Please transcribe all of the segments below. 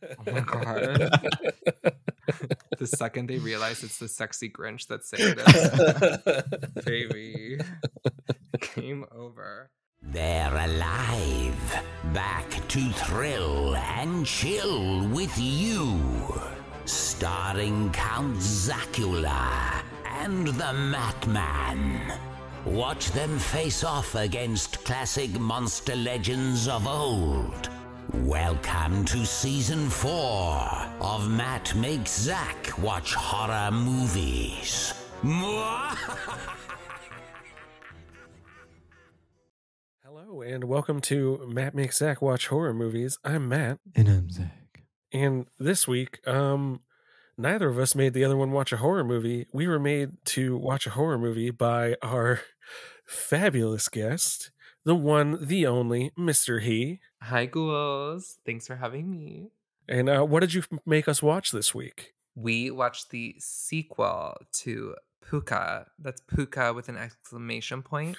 Oh my god. the second they realize it's the sexy Grinch that's saying this, baby, game over. They're alive, back to thrill and chill with you. Starring Count Zacula and the Matman. Watch them face off against classic monster legends of old. Welcome to season four of Matt Makes Zach Watch Horror Movies. Hello and welcome to Matt Makes Zach Watch Horror Movies. I'm Matt, And I'm Zach. and this week, um, neither of us made the other one watch a horror movie. We were made to watch a horror movie by our fabulous guest, the one, the only, Mr. He. Hi, ghouls. Thanks for having me. And uh, what did you make us watch this week? We watched the sequel to Pooka. That's Pooka with an exclamation point.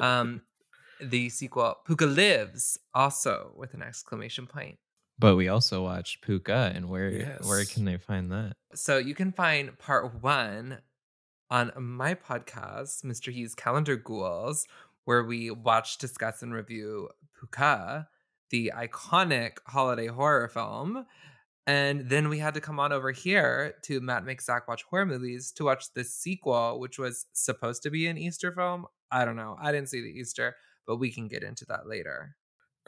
Um, the sequel Pooka Lives also with an exclamation point. But we also watched Pooka, and where where can they find that? So you can find part one on my podcast, Mr. Hughes Calendar Ghouls, where we watch, discuss, and review Pooka, the iconic holiday horror film. And then we had to come on over here to Matt Makes Zach Watch Horror Movies to watch the sequel, which was supposed to be an Easter film. I don't know. I didn't see the Easter, but we can get into that later.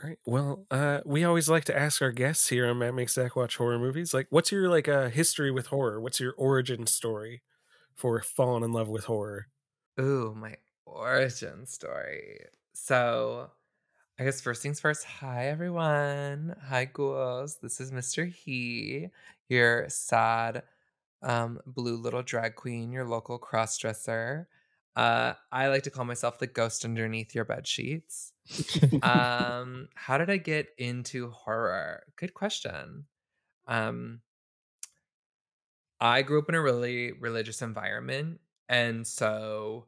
All right. Well, uh, we always like to ask our guests here on Matt Makes Zach Watch Horror Movies, like, what's your like uh, history with horror? What's your origin story for falling in love with horror? Ooh, my origin story. So, I guess first things first. Hi, everyone. Hi, ghouls. This is Mr. He, your sad, um, blue little drag queen, your local cross dresser. Uh, I like to call myself the ghost underneath your bed sheets. um, how did I get into horror? Good question. Um, I grew up in a really religious environment, and so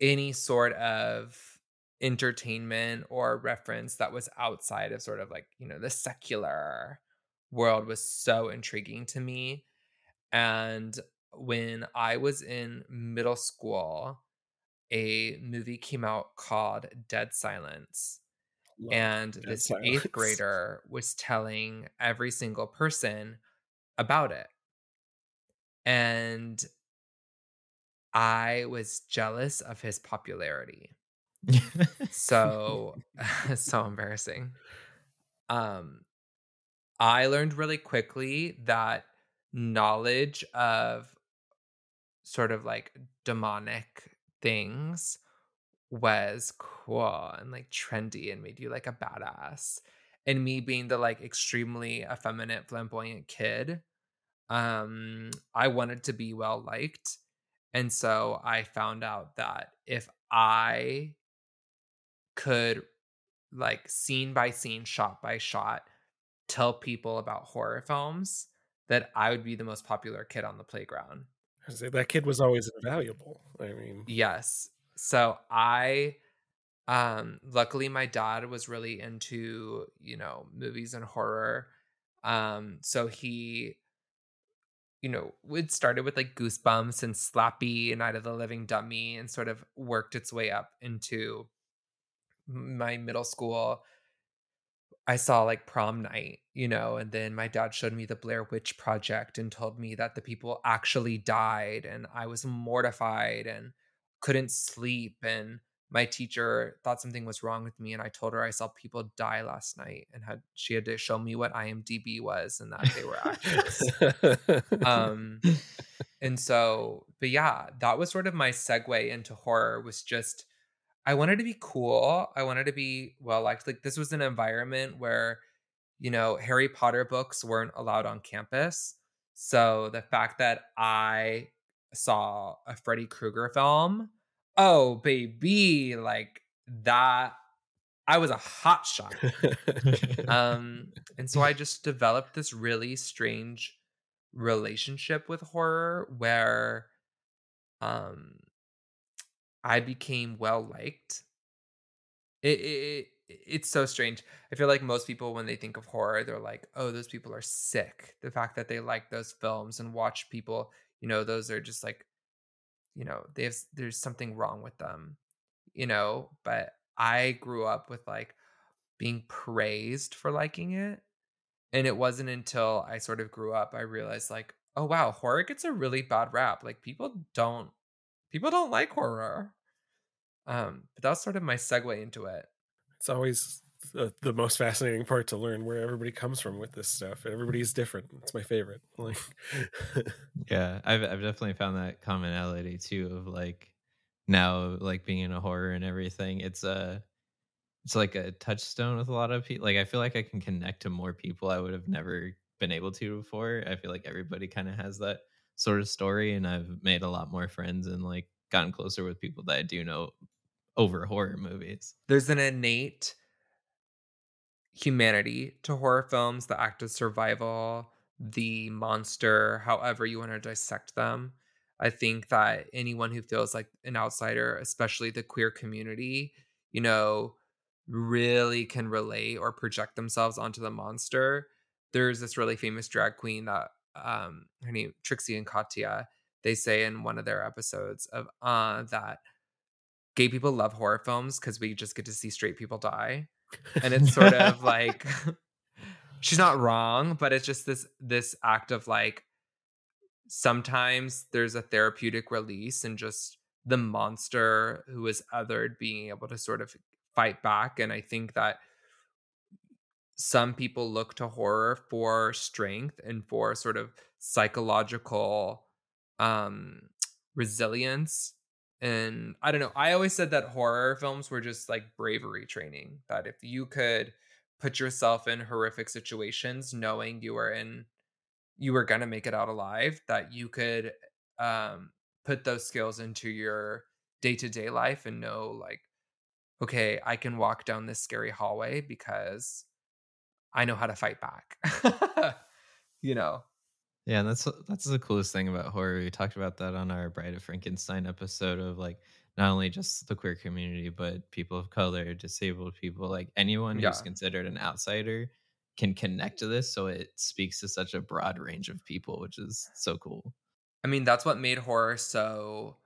any sort of entertainment or reference that was outside of sort of like you know the secular world was so intriguing to me and when i was in middle school a movie came out called dead silence Love and Dead this Silence. eighth grader was telling every single person about it and i was jealous of his popularity. So so embarrassing. Um i learned really quickly that knowledge of sort of like demonic things was cool and like trendy and made you like a badass. And me being the like extremely effeminate flamboyant kid um i wanted to be well liked and so i found out that if i could like scene by scene shot by shot tell people about horror films that i would be the most popular kid on the playground that kid was always invaluable. I mean, Yes. So I um luckily my dad was really into, you know, movies and horror. Um so he you know, it started with like Goosebumps and Slappy and Night of the Living Dummy and sort of worked its way up into my middle school. I saw like prom night, you know, and then my dad showed me the Blair Witch Project and told me that the people actually died. And I was mortified and couldn't sleep. And my teacher thought something was wrong with me. And I told her I saw people die last night and had she had to show me what IMDb was and that they were actors. um and so but yeah that was sort of my segue into horror was just i wanted to be cool i wanted to be well liked like this was an environment where you know harry potter books weren't allowed on campus so the fact that i saw a freddy krueger film oh baby like that i was a hot shot um and so i just developed this really strange relationship with horror where um i became well liked it, it it's so strange. I feel like most people, when they think of horror, they're like, oh, those people are sick. The fact that they like those films and watch people, you know, those are just like, you know, they have, there's something wrong with them, you know, but I grew up with like being praised for liking it. And it wasn't until I sort of grew up, I realized like, oh wow, horror gets a really bad rap. Like people don't, people don't like horror. Um, but that was sort of my segue into it. It's always the, the most fascinating part to learn where everybody comes from with this stuff. Everybody's different. It's my favorite. Like, yeah, I've I've definitely found that commonality too of like now like being in a horror and everything. It's a it's like a touchstone with a lot of people. Like I feel like I can connect to more people I would have never been able to before. I feel like everybody kind of has that sort of story, and I've made a lot more friends and like gotten closer with people that I do know over horror movies. There's an innate humanity to horror films, the act of survival, the monster, however you want to dissect them. I think that anyone who feels like an outsider, especially the queer community, you know, really can relate or project themselves onto the monster. There's this really famous drag queen that um her name Trixie and Katya, they say in one of their episodes of uh that gay people love horror films because we just get to see straight people die. And it's sort of like she's not wrong, but it's just this this act of like sometimes there's a therapeutic release and just the monster who is othered being able to sort of fight back. And I think that some people look to horror for strength and for sort of psychological um resilience and I don't know. I always said that horror films were just like bravery training. That if you could put yourself in horrific situations, knowing you were in, you were gonna make it out alive, that you could um, put those skills into your day to day life and know, like, okay, I can walk down this scary hallway because I know how to fight back. you know, yeah, and that's that's the coolest thing about horror. We talked about that on our Bride of Frankenstein episode of like not only just the queer community, but people of color, disabled people, like anyone yeah. who's considered an outsider can connect to this. So it speaks to such a broad range of people, which is so cool. I mean, that's what made horror so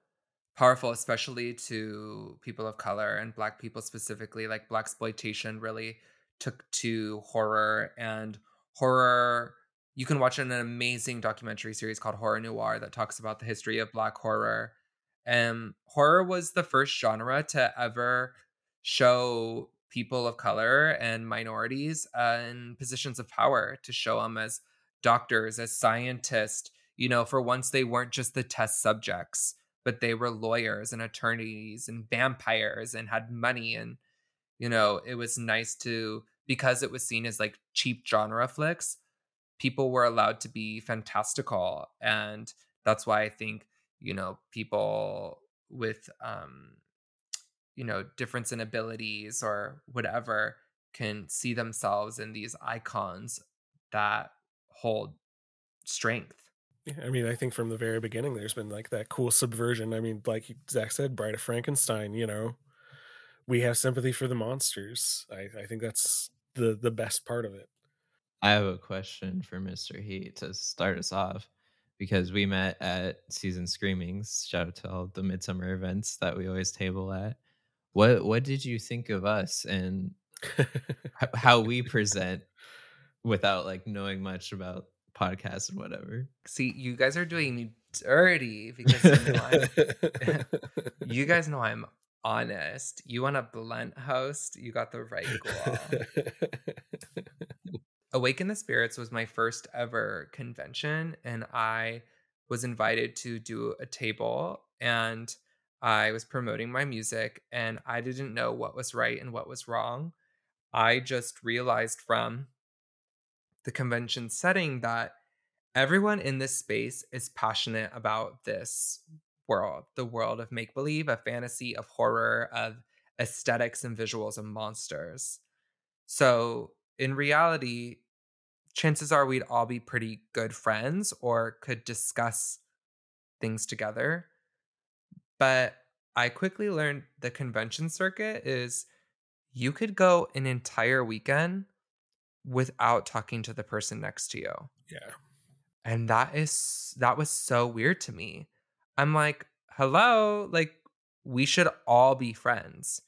powerful, especially to people of color and black people specifically. Like blaxploitation really took to horror and horror you can watch an amazing documentary series called Horror Noir that talks about the history of black horror. And horror was the first genre to ever show people of color and minorities uh, in positions of power to show them as doctors, as scientists. You know, for once they weren't just the test subjects, but they were lawyers and attorneys and vampires and had money. And, you know, it was nice to, because it was seen as like cheap genre flicks, people were allowed to be fantastical and that's why i think you know people with um you know difference in abilities or whatever can see themselves in these icons that hold strength yeah, I mean, I think from the very beginning, there's been like that cool subversion. I mean, like Zach said, Bride of Frankenstein. You know, we have sympathy for the monsters. I, I think that's the the best part of it. I have a question for Mr. Heat to start us off because we met at Season Screamings. Shout out to all the midsummer events that we always table at. What what did you think of us and how we present without like knowing much about podcasts and whatever? See, you guys are doing me dirty because you, know you guys know I'm honest. You want a blunt host? You got the right girl. Awaken the Spirits was my first ever convention, and I was invited to do a table and I was promoting my music, and I didn't know what was right and what was wrong. I just realized from the convention setting that everyone in this space is passionate about this world the world of make believe, of fantasy, of horror, of aesthetics and visuals of monsters. So, in reality, chances are we'd all be pretty good friends or could discuss things together. But I quickly learned the convention circuit is you could go an entire weekend without talking to the person next to you. Yeah. And that is that was so weird to me. I'm like, "Hello, like we should all be friends."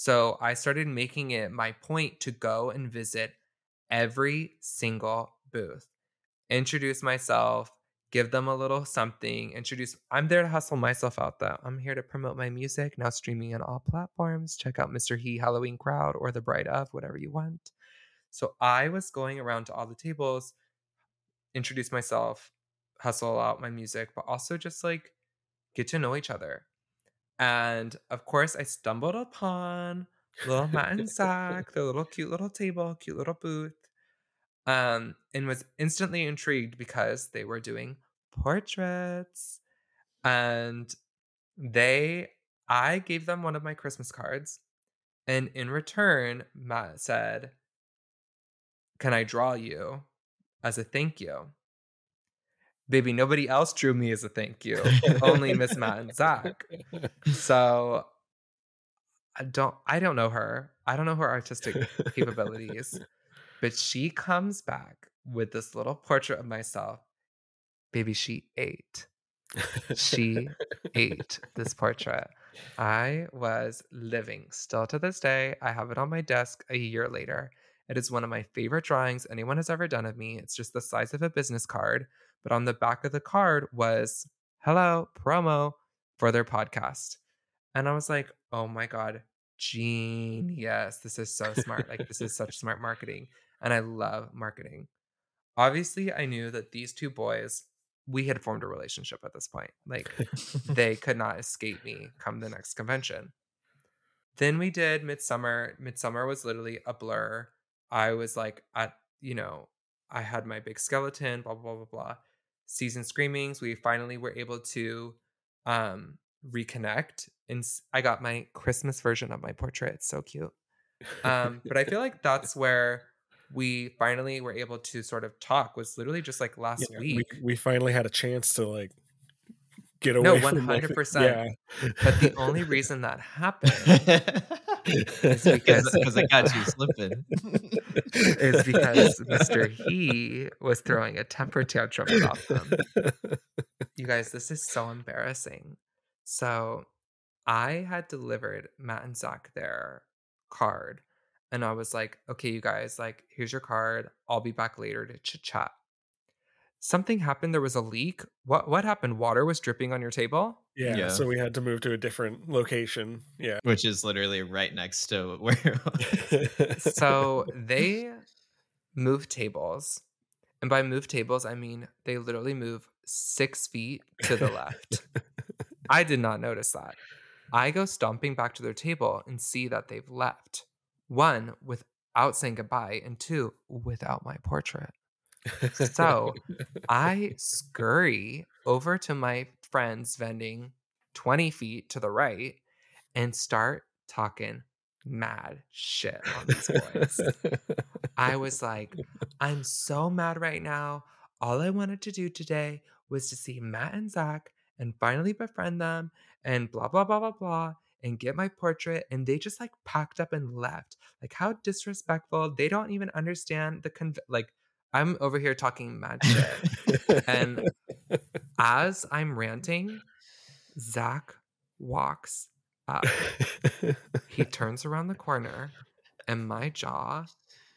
So I started making it my point to go and visit every single booth, introduce myself, give them a little something, introduce. I'm there to hustle myself out though. I'm here to promote my music, now streaming on all platforms. Check out Mr. He Halloween Crowd or The Bride of, whatever you want. So I was going around to all the tables, introduce myself, hustle out my music, but also just like get to know each other. And of course, I stumbled upon little Matt and Zach, their little cute little table, cute little booth, um, and was instantly intrigued because they were doing portraits. And they, I gave them one of my Christmas cards. And in return, Matt said, Can I draw you as a thank you? Baby, nobody else drew me as a thank you. Only Miss Matt and Zach. So I don't I don't know her. I don't know her artistic capabilities. But she comes back with this little portrait of myself. Baby, she ate. She ate this portrait. I was living still to this day. I have it on my desk a year later. It is one of my favorite drawings anyone has ever done of me. It's just the size of a business card, but on the back of the card was hello, promo for their podcast. And I was like, oh my God, genius. This is so smart. like, this is such smart marketing. And I love marketing. Obviously, I knew that these two boys, we had formed a relationship at this point. Like, they could not escape me come the next convention. Then we did Midsummer. Midsummer was literally a blur. I was like at, you know, I had my big skeleton, blah, blah, blah, blah, blah. Season Screamings, we finally were able to um reconnect. And I got my Christmas version of my portrait. It's so cute. Um, but I feel like that's where we finally were able to sort of talk was literally just like last Yeah, week. We, we finally had a chance to like get away No, from 100%. yeah. But the only reason that happened because because- because I got you slipping. is because Mr. He was throwing a temper tantrum about them. You guys, this is so embarrassing. So I had delivered Matt and Zach their card. And I was like, okay, you guys, like, here's your card. I'll be back later to chit chat. Something happened. There was a leak. What what happened? Water was dripping on your table? yeah, Yeah. So we had to move to a different location. Yeah. Which is literally right next to where So they move tables. And by move tables, I mean they literally move six feet to the left. I did not notice that. I go stomping back to their table and see that they've left. One, without saying goodbye, and two, without my portrait. So I scurry over to my friend's vending 20 feet to the right and start talking mad shit on these boys. I was like, I'm so mad right now. All I wanted to do today was to see Matt and Zach and finally befriend them and blah, blah, blah, blah, blah, and get my portrait. And they just like packed up and left. Like, how disrespectful. They don't even understand the, like, I'm over here talking mad shit. And as I'm ranting, Zach walks up. He turns around the corner and my jaw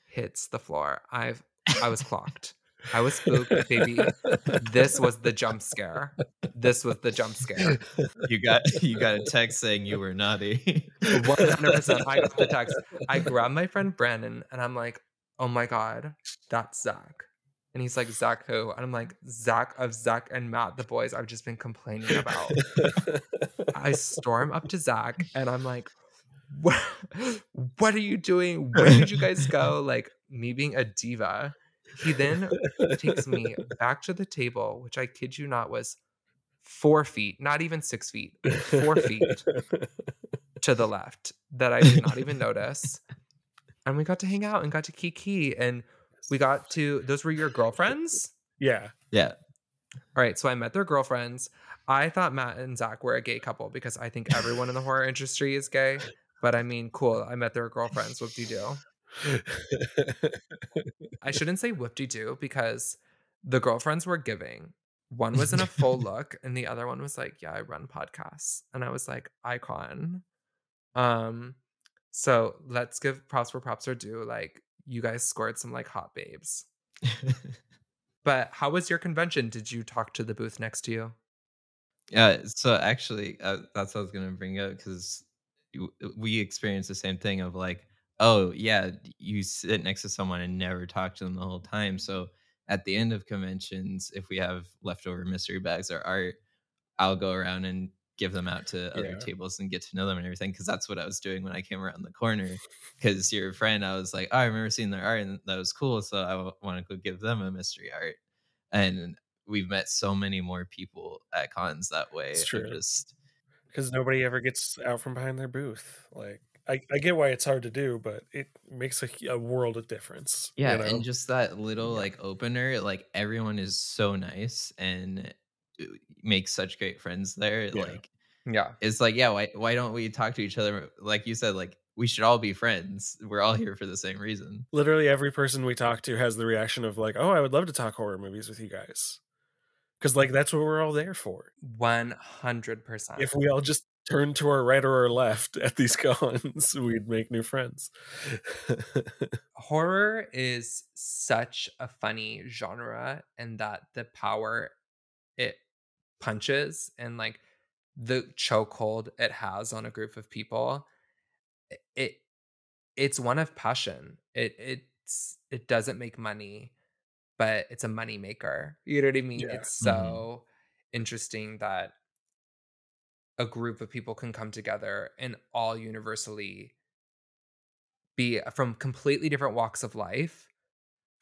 hits the floor. I've I was clocked. I was spooked, baby. This was the jump scare. This was the jump scare. you got you got a text saying you were naughty. One hundred percent. I got the text. I grabbed my friend Brandon and I'm like, oh my god, that's Zach. And he's like, Zach who? And I'm like, Zach of Zach and Matt, the boys I've just been complaining about. I storm up to Zach and I'm like, what, what are you doing? Where did you guys go? Like me being a diva. He then takes me back to the table, which I kid you not was four feet, not even six feet, four feet to the left that I did not even notice. And we got to hang out and got to kiki and we got to those were your girlfriends? yeah. yeah. All right, so I met their girlfriends. I thought Matt and Zach were a gay couple because I think everyone in the horror industry is gay. But I mean, cool. I met their girlfriends. Whoop de doo. I shouldn't say whoop de doo because the girlfriends were giving. One was in a full look, and the other one was like, "Yeah, I run podcasts," and I was like, "Icon." Um, so let's give props where props are due. Like, you guys scored some like hot babes. But how was your convention? Did you talk to the booth next to you? Yeah, so actually, uh, that's what I was gonna bring up because we experienced the same thing of like, oh yeah, you sit next to someone and never talk to them the whole time. So at the end of conventions, if we have leftover mystery bags or art, I'll go around and give them out to other Yeah. tables and get to know them and everything. Because that's what I was doing when I came around the corner. Because your friend, I was like, oh, I remember seeing their art and that was cool. So I want to go give them a mystery art. And we've met so many more people at cons that way. It's true. Just because nobody ever gets out from behind their booth. Like I, I get why it's hard to do, but it makes a, a world of difference. you yeah, know? and just that little like opener, like everyone is so nice and uh, makes such great friends there. Yeah. Like Yeah. it's like, yeah, why why don't we talk to each other? Like you said, like we should all be friends. We're all here for the same reason. literally every person we talk to has the reaction of like, "Oh, I would love to talk horror movies with you guys," because like that's what we're all there for. 100%. If we all just turned to our right or our left at these cons, we'd make new friends. horror is such a funny genre and that the power it punches and like the chokehold it has on a group of people it it's one of passion. It it's it doesn't make money but it's a money maker. You know what i mean? Yeah. it's so mm-hmm. interesting that a group of people can come together and all universally be from completely different walks of life,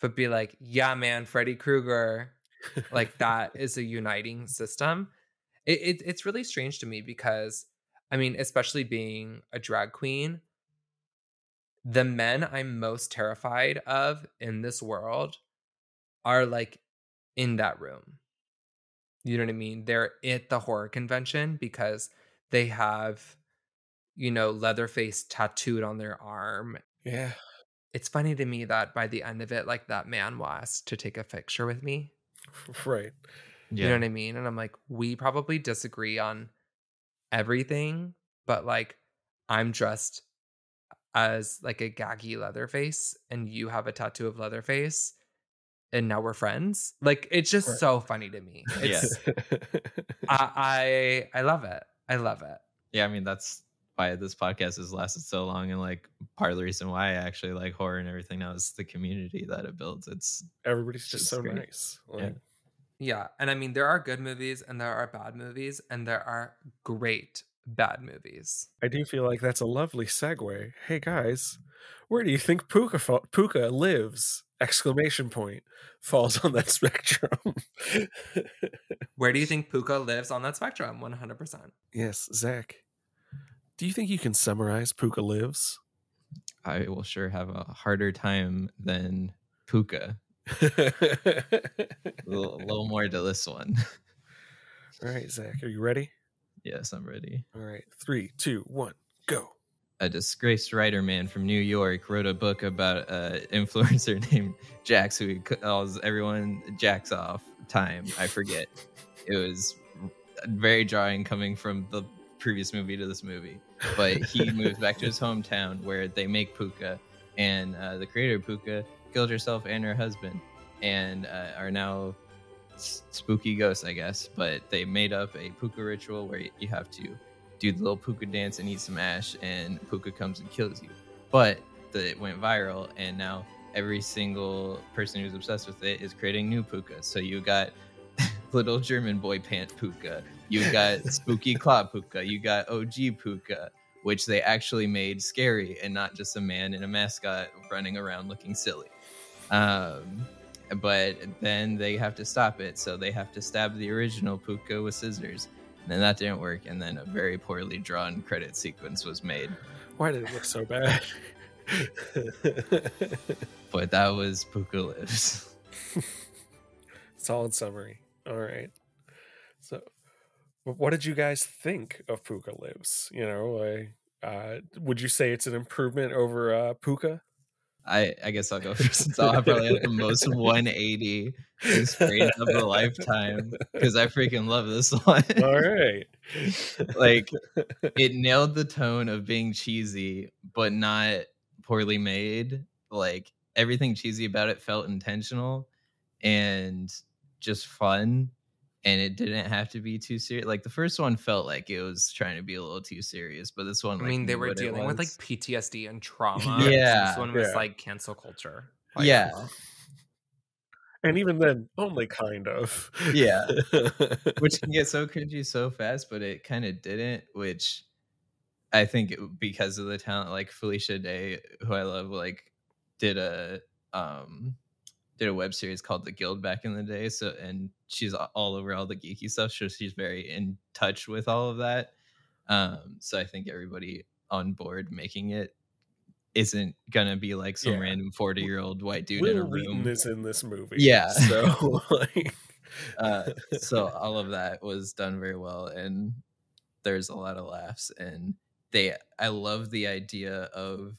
but be like, yeah, man, Freddy Krueger, like that is a uniting system. It, it it's really strange to me because I mean, especially being a drag queen, the men I'm most terrified of in this world are like in that room. You know what I mean? They're at the horror convention because they have, you know, Leatherface tattooed on their arm. yeah, It's funny to me that by the end of it, like that man was to take a picture with me. right. You know what I mean? And I'm like, we probably disagree on everything, but like I'm dressed as like a gaggy Leatherface and you have a tattoo of Leatherface and now we're friends. Like it's just Right. so funny to me. Yeah. It's I, I I love it. I love it. Yeah, I mean that's why this podcast has lasted so long, and like part of the reason why I actually like horror and everything now is the community that it builds. It's Everybody's just It's so great. nice. Like, Yeah. And I mean there are good movies and there are bad movies and there are great bad movies. I do feel like that's a lovely segue. Hey guys, where do you think Pooka fa- Pooka lives? Exclamation point falls on that spectrum. Where do you think Pooka lives on that spectrum? 100%. yes, Zach. Do you think you can summarize Pooka lives? I will sure have a harder time than Pooka. A little, a little more to this one. All right, Zach, are you ready? yes, I'm ready. All right, three, two, one, go. a disgraced writer man from New York wrote a book about an influencer named Jax who he calls everyone Jax off time. I forget. it was very jarring coming from the previous movie to this movie. But he moves back to his hometown where they make pooka, and uh, the creator of pooka killed herself and her husband, and uh, are now s- spooky ghosts, I guess. But they made up a pooka ritual where you have to do the little pooka dance and eat some ash, and pooka comes and kills you. But the, it went viral, and now every single person who's obsessed with it is creating new pooka. So you got little German boy pant pooka, you got spooky claw pooka, you got OG pooka, which they actually made scary and not just a man in a mascot running around looking silly. Um, but then they have to stop it, so they have to stab the original pooka with scissors. And then that didn't work, and then a very poorly drawn credit sequence was made. Why did it look so bad? But that was Pooka Lives. Solid summary. All right. So, what did you guys think of Pooka Lives? You know, I Uh, would you say it's an improvement over uh, Pooka? I I guess I'll go first since I'll have probably have the most 180 experience of a lifetime because I freaking love this one. All right. like it nailed the tone of being cheesy, but not poorly made. Like everything cheesy about it felt intentional and just fun and it didn't have to be too serious. Like the first one felt like it was trying to be a little too serious, but this one, I mean, they were dealing with like. PTSD and trauma. so Yeah, this one was yeah. like cancel culture. Like, yeah, And even then, only kind of. yeah, which can get so cringy so fast, but it kind of didn't. Which I think it, because of the talent, like Felicia Day, who I love, like did a um did a web series called The Guild back in the day. So and she's all over all the geeky stuff. So she's very in touch with all of that. Um, so I think everybody on board making it isn't gonna be like some Yeah. random 40 year old white dude in a Wil Wheaton room. is in this movie. Yeah. So, like, uh, so all of that was done very well and there's a lot of laughs and they i love the idea of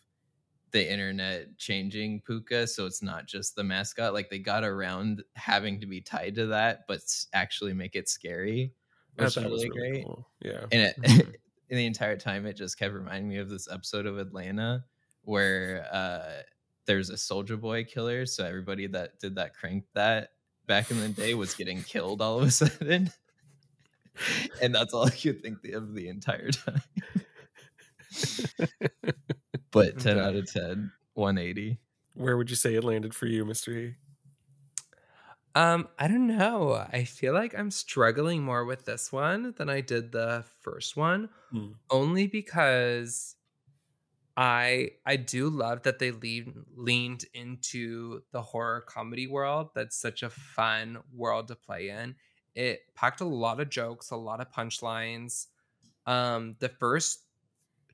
the internet changing pooka so it's not just the mascot like they got around having to be tied to that but actually make it scary I which thought was really really great cool. Yeah. and it, Mhm. in the entire time it just kept reminding me of this episode of atlanta where uh there's a Soulja Boy killer so everybody that did that crank that back in the day was getting killed all of a sudden and that's all i could think of the entire time but 10 out of 10 180 Where would you say it landed for you, Mr. E? Um, I don't know. I feel like I'm struggling more with this one than I did the first one, Hmm. only because I I do love that they lean, leaned into the horror comedy world. That's such a fun world to play in. It packed a lot of jokes, a lot of punchlines. Um, the first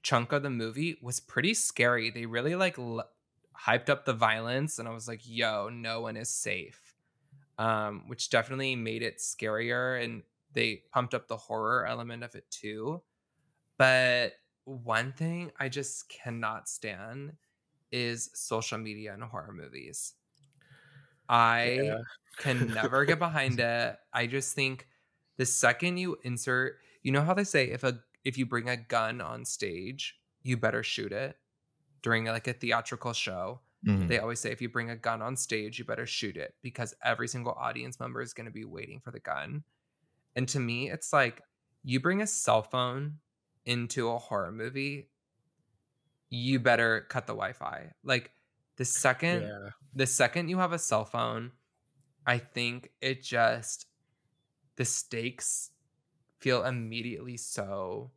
chunk of the movie was pretty scary. They really like l- hyped up the violence, and I was like, "Yo, no one is safe." um, which definitely made it scarier and they pumped up the horror element of it too. But one thing I just cannot stand is social media and horror movies. I Yeah. can never get behind it. I just think the second you insert, you know how they say if a if you bring a gun on stage, you better shoot it during like a theatrical show Mhm. they always say if you bring a gun on stage, you better shoot it because every single audience member is going to be waiting for the gun. And to me, it's like you bring a cell phone into a horror movie, you better cut the Wi-Fi. Like the second Yeah. the second you have a cell phone, I think it just the stakes feel immediately so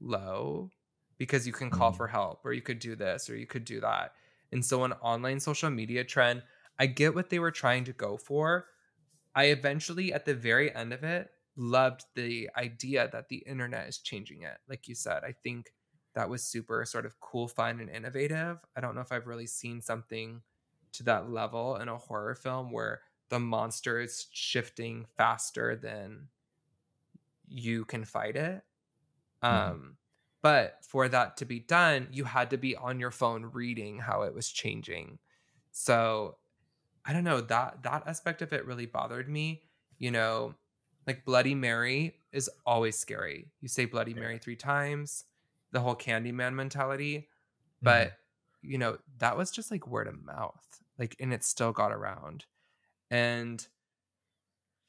low because you can call Mhm. for help or you could do this or you could do that. And so an online social media trend, I get what they were trying to go for. I eventually at the very end of it loved the idea that the internet is changing it. Like you said, I think that was super sort of cool, fun, and innovative. I don't know if I've really seen something to that level in a horror film where the monster is shifting faster than you can fight it. Mhm. Um, but for that to be done, you had to be on your phone reading how it was changing. So I don't know that that aspect of it really bothered me. You know, like Bloody Mary is always scary. You say Bloody Yeah. Mary three times, the whole Candyman mentality. Mm-hmm. But you know, that was just like word of mouth. Like, and it still got around. And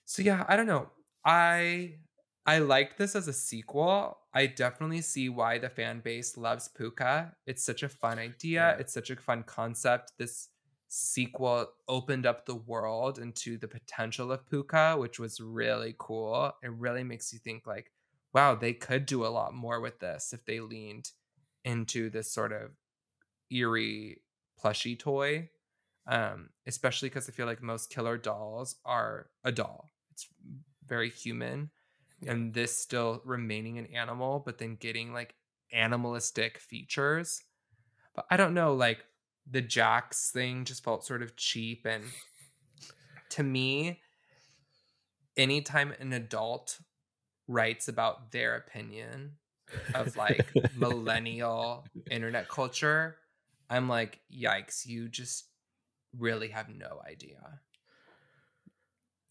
so yeah, I don't know. I I liked this as a sequel. I definitely see why the fan base loves Pooka. It's such a fun idea. Yeah. It's such a fun concept. This sequel opened up the world into the potential of Pooka, which was really cool. It really makes you think like, wow, they could do a lot more with this if they leaned into this sort of eerie plushy toy. Um, especially because I feel like most killer dolls are a doll. It's very human. And this still remaining an animal, but then getting like animalistic features. But I don't know, like the Jacks thing just felt sort of cheap. And to me, anytime an adult writes about their opinion of like millennial internet culture, I'm like, yikes, you just really have no idea.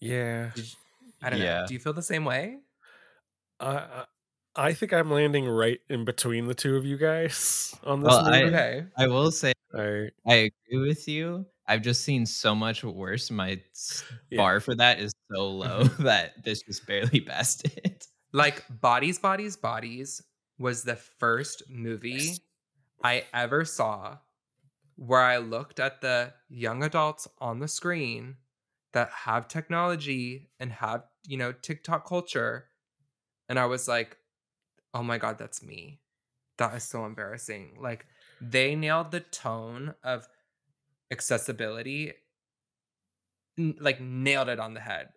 Yeah. You- I don't Yeah. know. Do you feel the same way? I I think I'm landing right in between the two of you guys on this Well, I- Okay. I will say I, I agree with you. I've just seen so much worse. My Yeah. bar for that is so low that this just barely passed it. Like Bodies, Bodies, Bodies was the first movie I ever saw where I looked at the young adults on the screen that have technology and have, you know, TikTok culture. And I was like, oh my God, that's me. That is so embarrassing. Like, they nailed the tone of accessibility, n- like, nailed it on the head.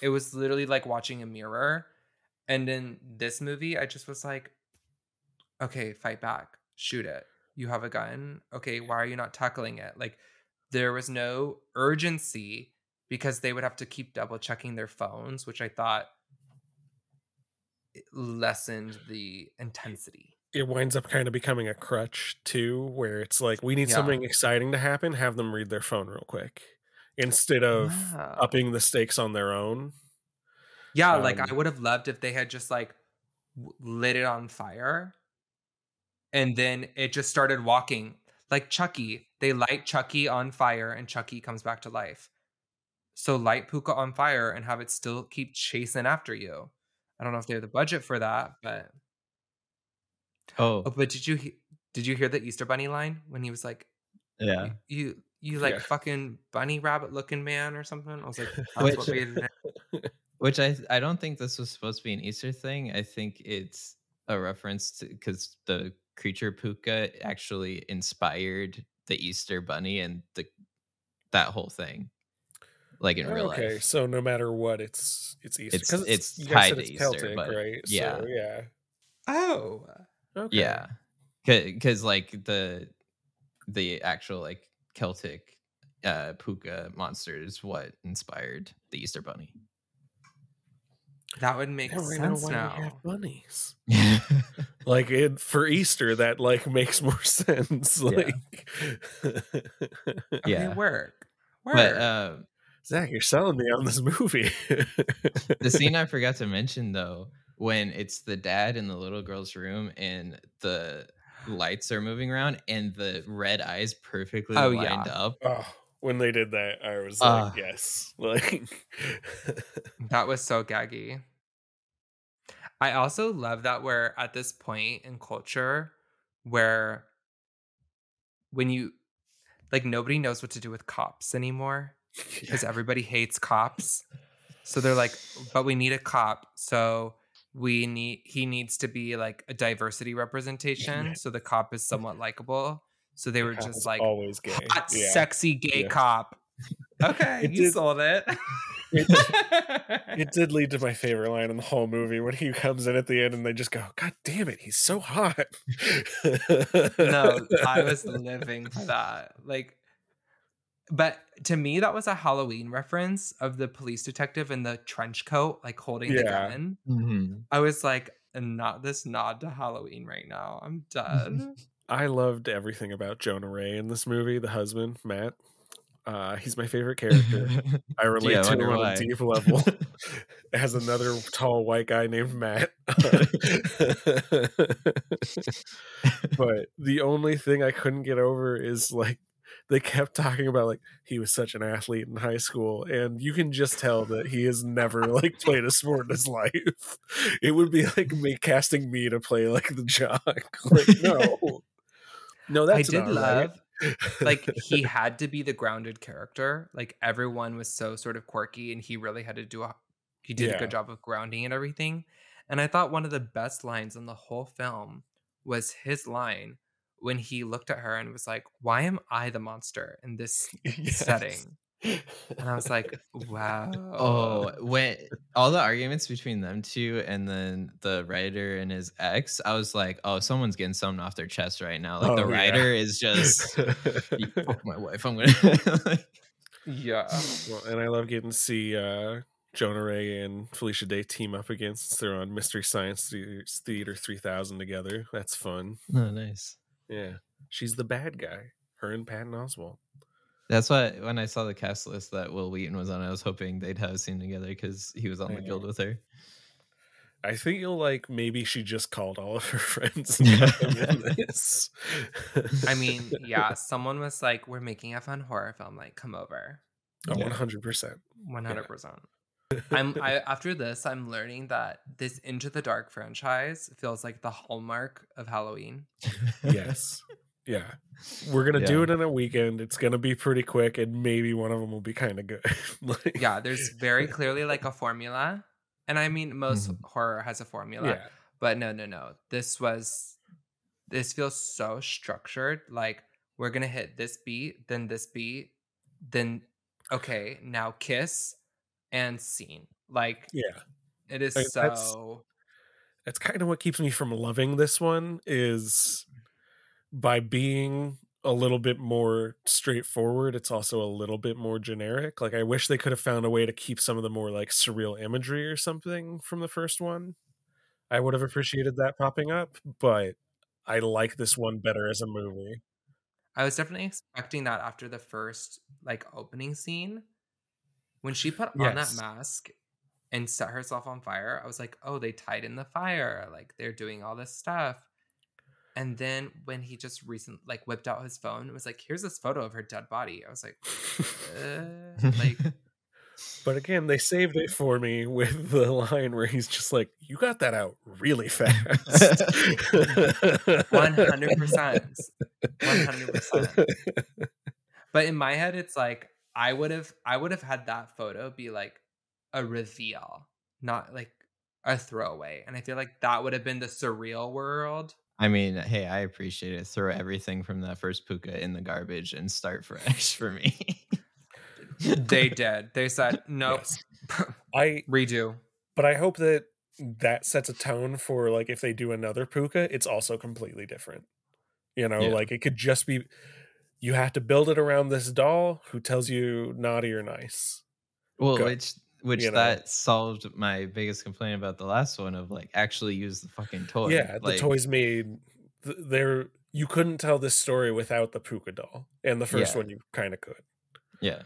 It was literally like watching a mirror. And in this movie, I just was like, okay, fight back, shoot it. You have a gun. Okay, why are you not tackling it? Like, there was no urgency because they would have to keep double checking their phones, which I thought lessened the intensity. it winds up kind of becoming a crutch too, where it's like we need Yeah. something exciting to happen, have them read their phone real quick instead of Wow. upping the stakes on their own. Yeah, like I Um, would have loved if they had just like lit it on fire and then it just started walking like Chucky. They light Chucky on fire and Chucky comes back to life. So light Pooka on fire and have it still keep chasing after you. I don't know if they have the budget for that, but Oh, oh, but did you did you hear the Easter Bunny line when he was like, yeah. "You you like Yeah. fucking bunny rabbit looking man" or something? I was like, "That's Which- what made it." Which I I don't think this was supposed to be an Easter thing. I think it's a reference to because the creature pooka actually inspired the Easter bunny and the that whole thing, like in real okay, life. so no matter what, it's it's Easter. It's- 'Cause it's you guys said tied to it's Easter, Celtic, but right? yeah. So, yeah. Oh, Okay. Yeah, because like the the actual like Celtic uh pooka monster is what inspired the Easter bunny. that would make Now I know sense why we now. have bunnies. Like it for Easter, that like makes more sense. Like, Okay, yeah, work. Work. but uh, Zach, you're selling me on this movie. the scene I forgot to mention though, when it's the dad in the little girl's room and the lights are moving around and the red eyes perfectly Oh, lined yeah. up. oh, when they did that, I was Ah. like, yes. Like, that was so gaggy. I also love that we're at this point in culture where when you like nobody knows what to do with cops anymore because everybody hates cops. So they're like, but we need a cop. So we need he needs to be like a diversity representation. So the cop is somewhat likable. So they were just like always gay. hot, Yeah. sexy gay Yeah. cop. Okay, It you did- sold it. It, it did lead to my favorite line in the whole movie when he comes in at the end and they just go, God damn it, he's so hot. no, I was living for that. Like, but to me, that was a Halloween reference of the police detective in the trench coat, like holding the Yeah. gun. Mhm. I was like, not this nod to Halloween right now. I'm done. I loved everything about Jonah Ray in this movie, the husband, Matt. Uh, he's my favorite character. I relate Yeah, to him on why. a deep level. As another tall white guy named Matt. but the only thing I couldn't get over is like they kept talking about like he was such an athlete in high school, and you can just tell that he has never like played a sport in his life. It would be like me casting me to play like the jock. Like no, no, that's I did not right. love like he had to be the grounded character. Like everyone was so sort of quirky, and he really had to do a he did a good job of grounding and everything. And I thought one of the best lines in the whole film was his line when he looked at her and was like, "Why am I the monster in this Yes. setting?" And I was like, "Wow." Oh, when all the arguments between them two and then the writer and his ex, I was like, oh, someone's getting something off their chest right now. Like the Oh, yeah. writer is just fuck my wife. I'm gonna like, yeah. Well, and I love getting to see uh, Jonah Ray and Felicia Day team up against. They're on Mystery Science Theater, Theater 3000 together. That's fun. Oh, nice. Yeah. She's the bad guy. Her and Patton Oswalt. That's why when I saw the cast list that Wil Wheaton was on, I was hoping they'd have a scene together because he was on the Yeah. guild with her. I think you'll like maybe she just called all of her friends. Yeah. and got them in this. I mean, yeah, someone was like, "We're making a fun horror film. Like, come over." Oh, 100%. One hundred percent. I'm I after this, I'm learning that this Into the Dark franchise feels like the hallmark of Halloween. Yes. Yeah. We're going to do it in a weekend. It's going to be pretty quick and maybe one of them will be kind of good. like, Yeah, there's very clearly like a formula. And I mean most Mhm. horror has a formula. Yeah. But no, no, no. This was this feels so structured. Like we're gonna hit this beat, then this beat, then okay, now kiss and scene. Like Yeah. it is that's- so that's kind of what keeps me from loving this one is mm-hmm. by being a little bit more straightforward it's also a little bit more generic like i wish they could have found a way to keep some of the more like surreal imagery or something from the first one i would have appreciated that popping up but i like this one better as a movie I was definitely expecting that after the first like opening scene. When she put on that mask and set herself on fire, I was like, oh, they tied in the fire. Like they're doing all this stuff. And then when he just recently like whipped out his phone, it was like, here's this photo of her dead body. I was like, uh, like but again they saved it for me with the line where he's just like you got that out really fast 100%. 100%. But in my head, it's like I would have I would have had that photo be like a reveal, not like a throwaway. And I feel like that would have been the surreal world. I mean, hey, I appreciate it. Throw everything from that first pooka in the garbage and start fresh for me. They did. They said nope, Yes. i redo. but I hope that that sets a tone for like if they do another pooka, it's also completely different. You know, Yeah. like it could just be you have to build it around this doll who tells you naughty or nice. well, Go- which which you know. that solved my biggest complaint about the last one of like actually use the fucking toy. yeah, the toys made th- there you couldn't tell this story without the pooka doll. And the first Yeah. one you kind of could, Yeah.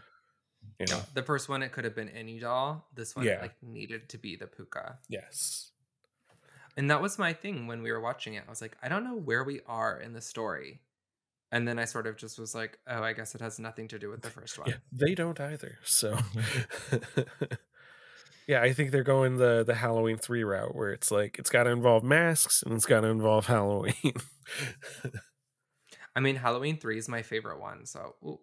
you know. The first one it could have been any doll. This one Yeah. like needed to be the pooka. Yes. And that was my thing when we were watching it. I was like, I don't know where we are in the story. And then I sort of just was like, oh, I guess it has nothing to do with the first one. Yeah, they don't either. So Yeah, I think they're going the the Halloween 3 route where it's like it's got to involve masks and it's got to involve Halloween. I mean, Halloween 3 is my favorite one. So, ooh.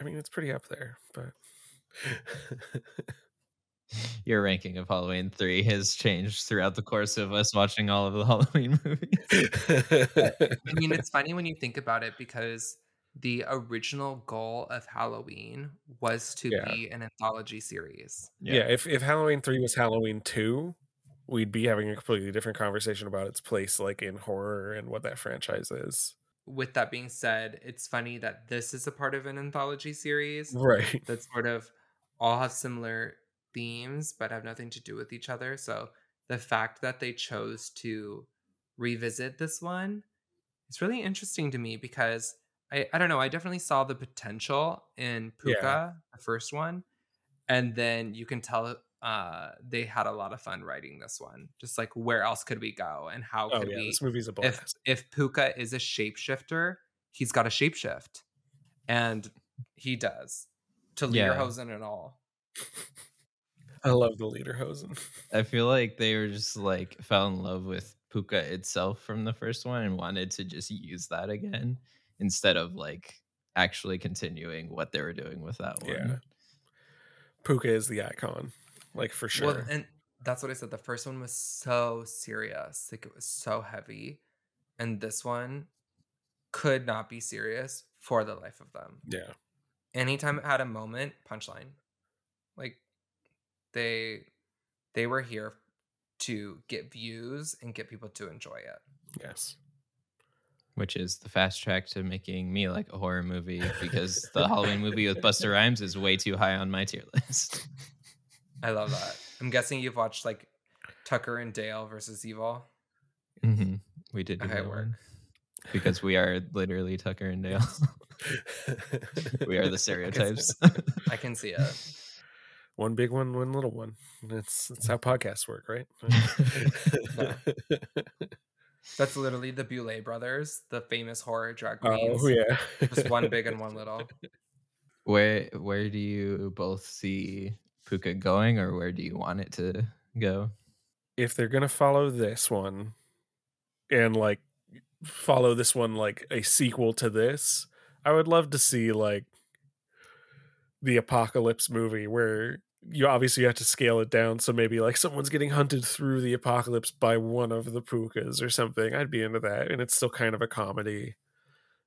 I mean, it's pretty up there, but Your ranking of Halloween 3 has changed throughout the course of us watching all of the Halloween movies. I mean, it's funny when you think about it because the original goal of Halloween was to Yeah. be an anthology series. yeah. if if Halloween 3 was Halloween 2, we'd be having a completely different conversation about its place like in horror and what that franchise is. With that being said, it's funny that this is a part of an anthology series Right. that sort of all have similar themes but have nothing to do with each other. So the fact that they chose to revisit this one is really interesting to me because I, I don't know, I definitely saw the potential in Yeah. Pooka, the first one. And then you can tell uh they had a lot of fun writing this one. Just like where else could we go and how Oh could yeah, we this movie's a if blast. if Pooka is a shapeshifter, he's got a shapeshift. And he does. To Yeah. Lederhosen and all. I love the Lederhosen. I feel like they were just like fell in love with Pooka itself from the first one and wanted to just use that again instead of like actually continuing what they were doing with that one. Yeah. Pooka is the icon, like for sure. Well, and that's what I said. The first one was so serious. Like it was so heavy. And this one could not be serious for the life of them. yeah. Anytime it had a moment, punchline. Like they they were here to get views and get people to enjoy it. Yes. Which is the fast track to making me like a horror movie because the Halloween movie with Busta Rhymes is way too high on my tier list. I love that. I'm guessing you've watched like Tucker and Dale versus Evil. hmm We did do Okay, that work. one because we are literally Tucker and Dale. we are the stereotypes. I can see it. One big one, one little one. That's that's how podcasts work, right? That's literally the Boulet brothers, the famous horror drag oh, queens. oh yeah. Just one big and one little. where where do you both see Pooka going, or where do you want it to go? if they're gonna follow this one and like follow this one like a sequel to this, I would love to see like the apocalypse movie where you obviously have to scale it down so maybe like someone's getting hunted through the apocalypse by one of the pookas or something i'd be into that and it's still kind of a comedy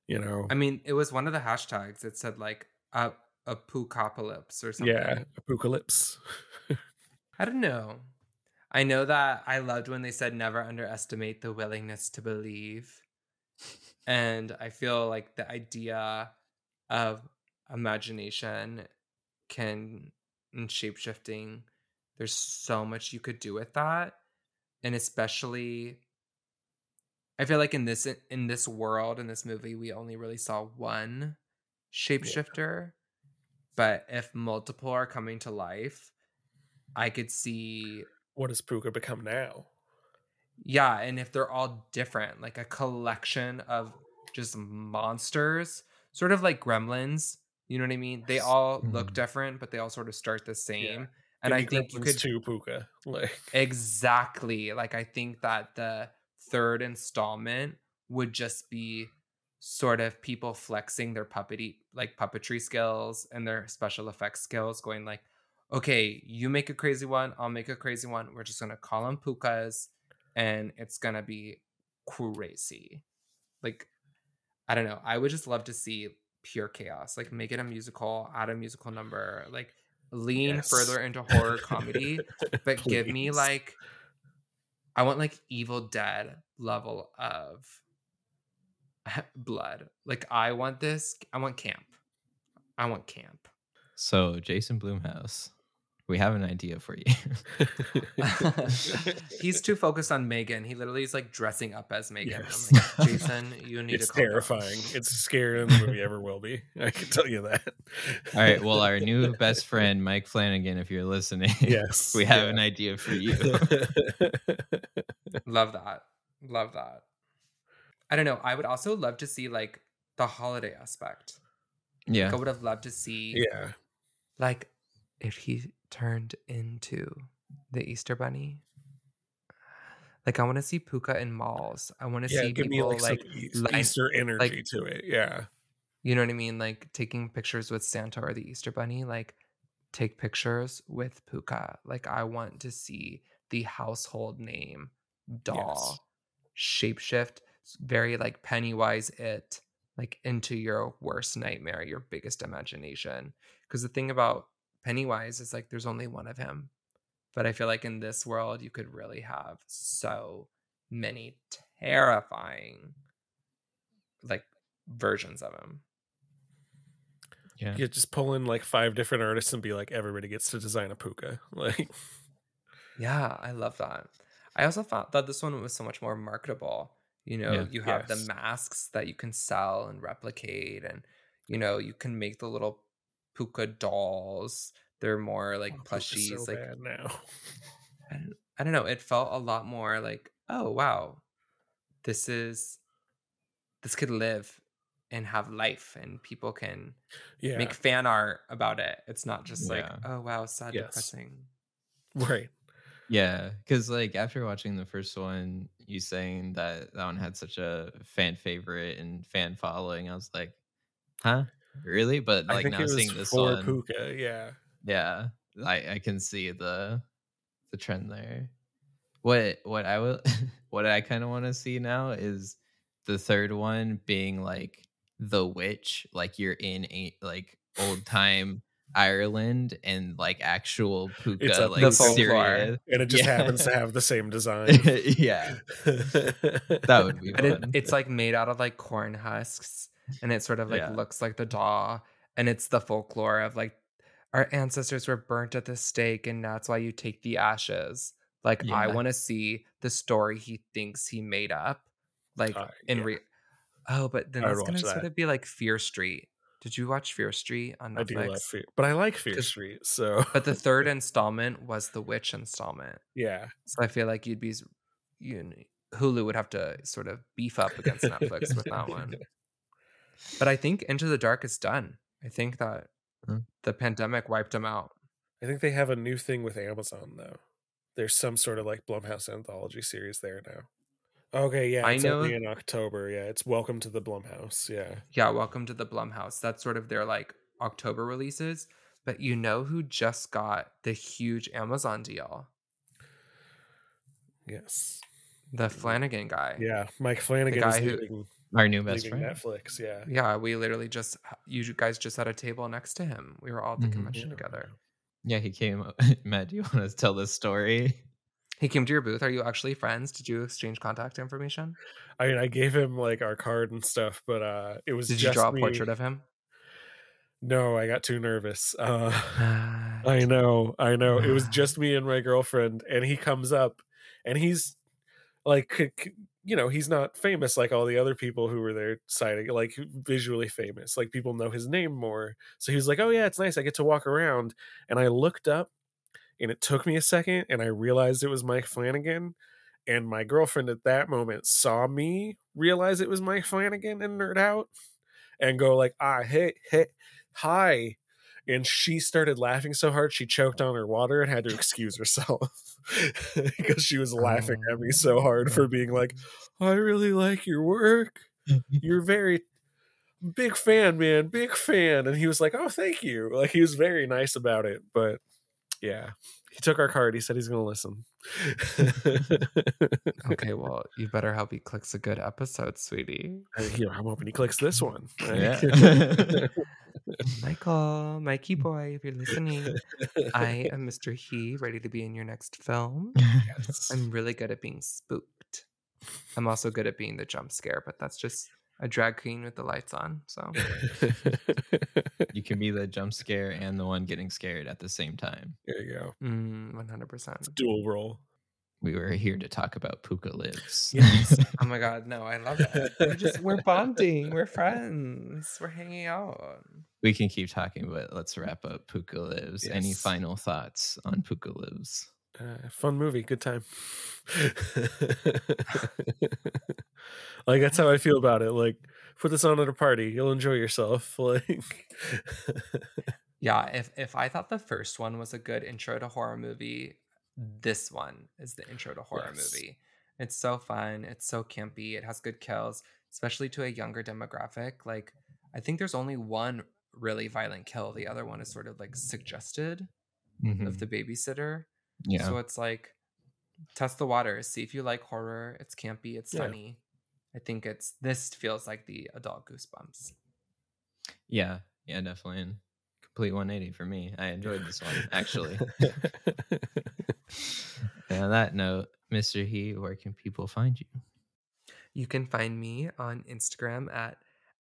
you know I mean, it was one of the hashtags. It said like a a poocapolypse or something. yeah apocalypse I don't know. I know that I loved when they said never underestimate the willingness to believe. And I feel like the idea of imagination can and shapeshifting, there's so much you could do with that. And especially I feel like in this in this world, in this movie, we only really saw one shapeshifter. But if multiple are coming to life, I could see what does pooka become now yeah, and if they're all different, like a collection of just monsters, sort of like gremlins, you know what I mean? They all look Mhm. different, but they all sort of start the same. Give And I think you could 2 pooka like exactly like I think that the third installment would just be sort of people flexing their puppety like puppetry skills and their special effects skills, going like, okay, you make a crazy one, I'll make a crazy one. We're just gonna call them pookas, and it's gonna be crazy. Like, I don't know. I would just love to see pure chaos. Like, make it a musical, add a musical number, like lean Yes. further into horror comedy, but give me like I want like Evil Dead level of blood. Like I want this. I want camp. I want camp. So Jason Bloomhouse, we have an idea for you. He's too focused on Megan. He literally is like dressing up as Megan. Yes. I'm like, Jason, you need it's to calm down." terrifying. It's scarier than the movie ever will be. I can tell you that. All right. Well, our new best friend Mike Flanagan, if you're listening, yes, we have yeah. an idea for you. Love that. Love that. I don't know. I would also love to see like the holiday aspect. yeah. Like, I would have loved to see yeah, like if he turned into the Easter Bunny. Like I want to see Pooka in malls. I want to yeah. see Give me people like, like, line- Easter energy like- to it. Yeah, you know what I mean, like taking pictures with Santa or the Easter Bunny. Like take pictures with Pooka. Like I want to see the household name doll shapeshift, very like Pennywise it like into your worst nightmare, your biggest imagination. Because the thing about Pennywise is like there's only one of him. But I feel like in this world you could really have so many terrifying like versions of him. Yeah. you just pull in like five different artists and be like, everybody gets to design a pooka. Like, Yeah, I love that. I also thought that this one was so much more marketable. You know, Yeah. you have Yes. the masks that you can sell and replicate, and you know, you can make the little pooka dolls. They're more like oh, plushies. so like bad now. I don't, I don't know. It felt a lot more like, oh wow, this is this could live and have life, and people can Yeah, make fan art about it. It's not just like, oh wow, sad, Yes. depressing. right. Yeah, because like after watching the first one, you saying that that one had such a fan favorite and fan following, I was like, huh, really? But I like think now it was seeing this for one, pooka. Yeah, yeah, I I can see the the trend there. What what I will what I kind of want to see now is the third one being like the witch, like you're in a like old time Ireland and like actual pooka, It's a- like The folklore. and it just Yeah. happens to have the same design. yeah, that would be But it, it's like made out of like corn husks, and it sort of like Yeah. looks like the daw, and it's the folklore of like our ancestors were burnt at the stake and that's why you take the ashes. Like I want to see the story he thinks he made up. Like Uh, in yeah. re Oh, but then I would that's gonna watch sort of be like Fear Street. Did you watch Fear Street on Netflix? I do love Fear, but I like Fear Street. So But the third installment was the witch installment. yeah, So I feel like you'd be, you Hulu would have to sort of beef up against Netflix with that one. But I think Into the Dark is done. I think that Hmm. the pandemic wiped them out. I think they have a new thing with Amazon though. There's some sort of like Blumhouse anthology series there now. Okay, yeah, I know- in October. Yeah, it's Welcome to the Blumhouse. Yeah, Yeah, welcome to the Blumhouse. That's sort of their like October releases. But you know who just got the huge Amazon deal? yes, The Flanagan guy. yeah. Mike Flanagan guy is who- leaving, Our new best leaving friend. Netflix. Yeah, Yeah, we literally just you guys just had a table next to him. We were all at the Mhm. convention together. Yeah, he came. up- Matt, do you want to tell this story? He came to your booth. Are you actually friends? Did you exchange contact information? I mean, I gave him like our card and stuff, but uh, it was Did just you draw a me. portrait of him? No, I got too nervous. Uh, I I know, I know. It was Ah. just me and my girlfriend, and he comes up, and he's like, c- c- you know, he's not famous like all the other people who were there like visually famous. Like people know his name more. So he was like, "Oh yeah, it's nice. I get to walk around." And I looked up, and it took me a second, and I realized it was Mike Flanagan. And my girlfriend at that moment saw me realize it was Mike Flanagan and nerd out, and go like, "Ah, hey, hey, hi." And she started laughing so hard she choked on her water and had to excuse herself because she was laughing at me so hard for oh. being like i really like your work. You're very big fan man big fan. And he was like oh thank you. Like he was very nice about it but yeah he took our card he said he's gonna listen. Okay, well, you better hope he clicks a good episode, sweetie. I- you know, i'm hoping he clicks this one. Yeah. Michael, Mikey boy, if you're listening, I am Mr. He, ready to be in your next film. Yes. I'm really good at being spooked. I'm also good at being the jump scare, but that's just a drag queen with the lights on. So you can be the jump scare and the one getting scared at the same time. there you go mm, 100%. It's dual role We were here to talk about Pooka Lives. Yes. Oh my god, no, I love it. We're just we're bonding, we're friends, we're hanging out. we can keep talking, but let's wrap up Pooka Lives. Any final thoughts on Pooka Lives? Uh, fun movie, good time. like that's how I feel about it. Like put this on at a party, you'll enjoy yourself. Like Yeah, if if I thought the first one was a good intro to horror movie, this one is the intro to horror Yes. movie. It's so fun, it's so campy, it has good kills, especially to a younger demographic. Like I think there's only one really violent kill. The other one is sort of like suggested Mhm. of the babysitter. Yeah. So it's like test the waters, see if you like horror. It's campy, it's Yeah. funny. I think it's this feels like the adult goosebumps. yeah. Yeah, definitely. And complete 180 for me. I enjoyed this one, actually. and on that note, Mr. He, where can people find you? You can find me on Instagram at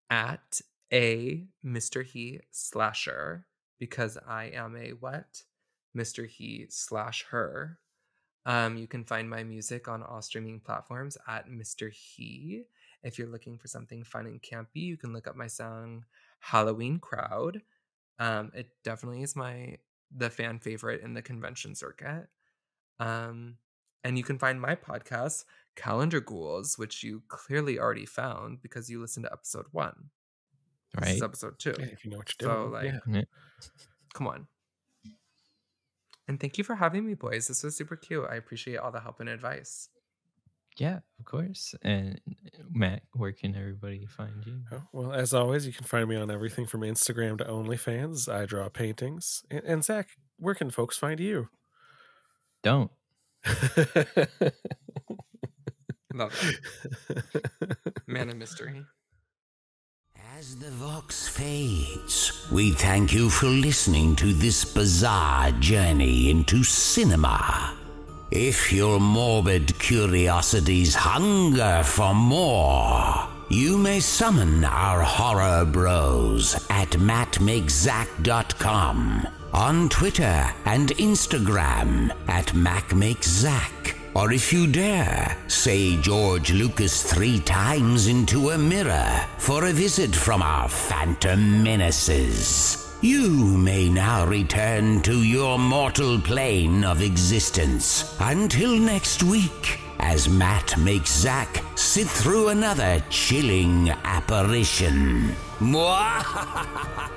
at a Mr. He slasher because I am a what? Mr. He slash her. Um, you can find my music on all streaming platforms at Mr. He. If you're looking for something fun and campy, you can look up my song Halloween Crowd. Um, it definitely is my the fan favorite in the convention circuit. Um, and you can find my podcast, Calendar Ghouls, which you clearly already found because you listened to episode one. This Right. is episode two. Yeah, if you know what you're So, doing. like, yeah. Come on. And thank you for having me, boys. This was super cute. I appreciate all the help and advice. Yeah, of course. And uh, Matt, where can everybody find you? Oh, well, as always, you can find me on everything from Instagram to OnlyFans. I draw paintings. And, and Zach, where can folks find you? Don't. Love. Man of mystery. As the Vox fades, we thank you for listening to this bizarre journey into cinema. If your morbid curiosities hunger for more, you may summon our horror bros at mattmakeszack.com on Twitter and Instagram at MacMakesZack. Or if you dare, say George Lucas three times into a mirror for a visit from our phantom menaces. You may now return to your mortal plane of existence. Until next week, as Matt makes Zack sit through another chilling apparition. Mwah!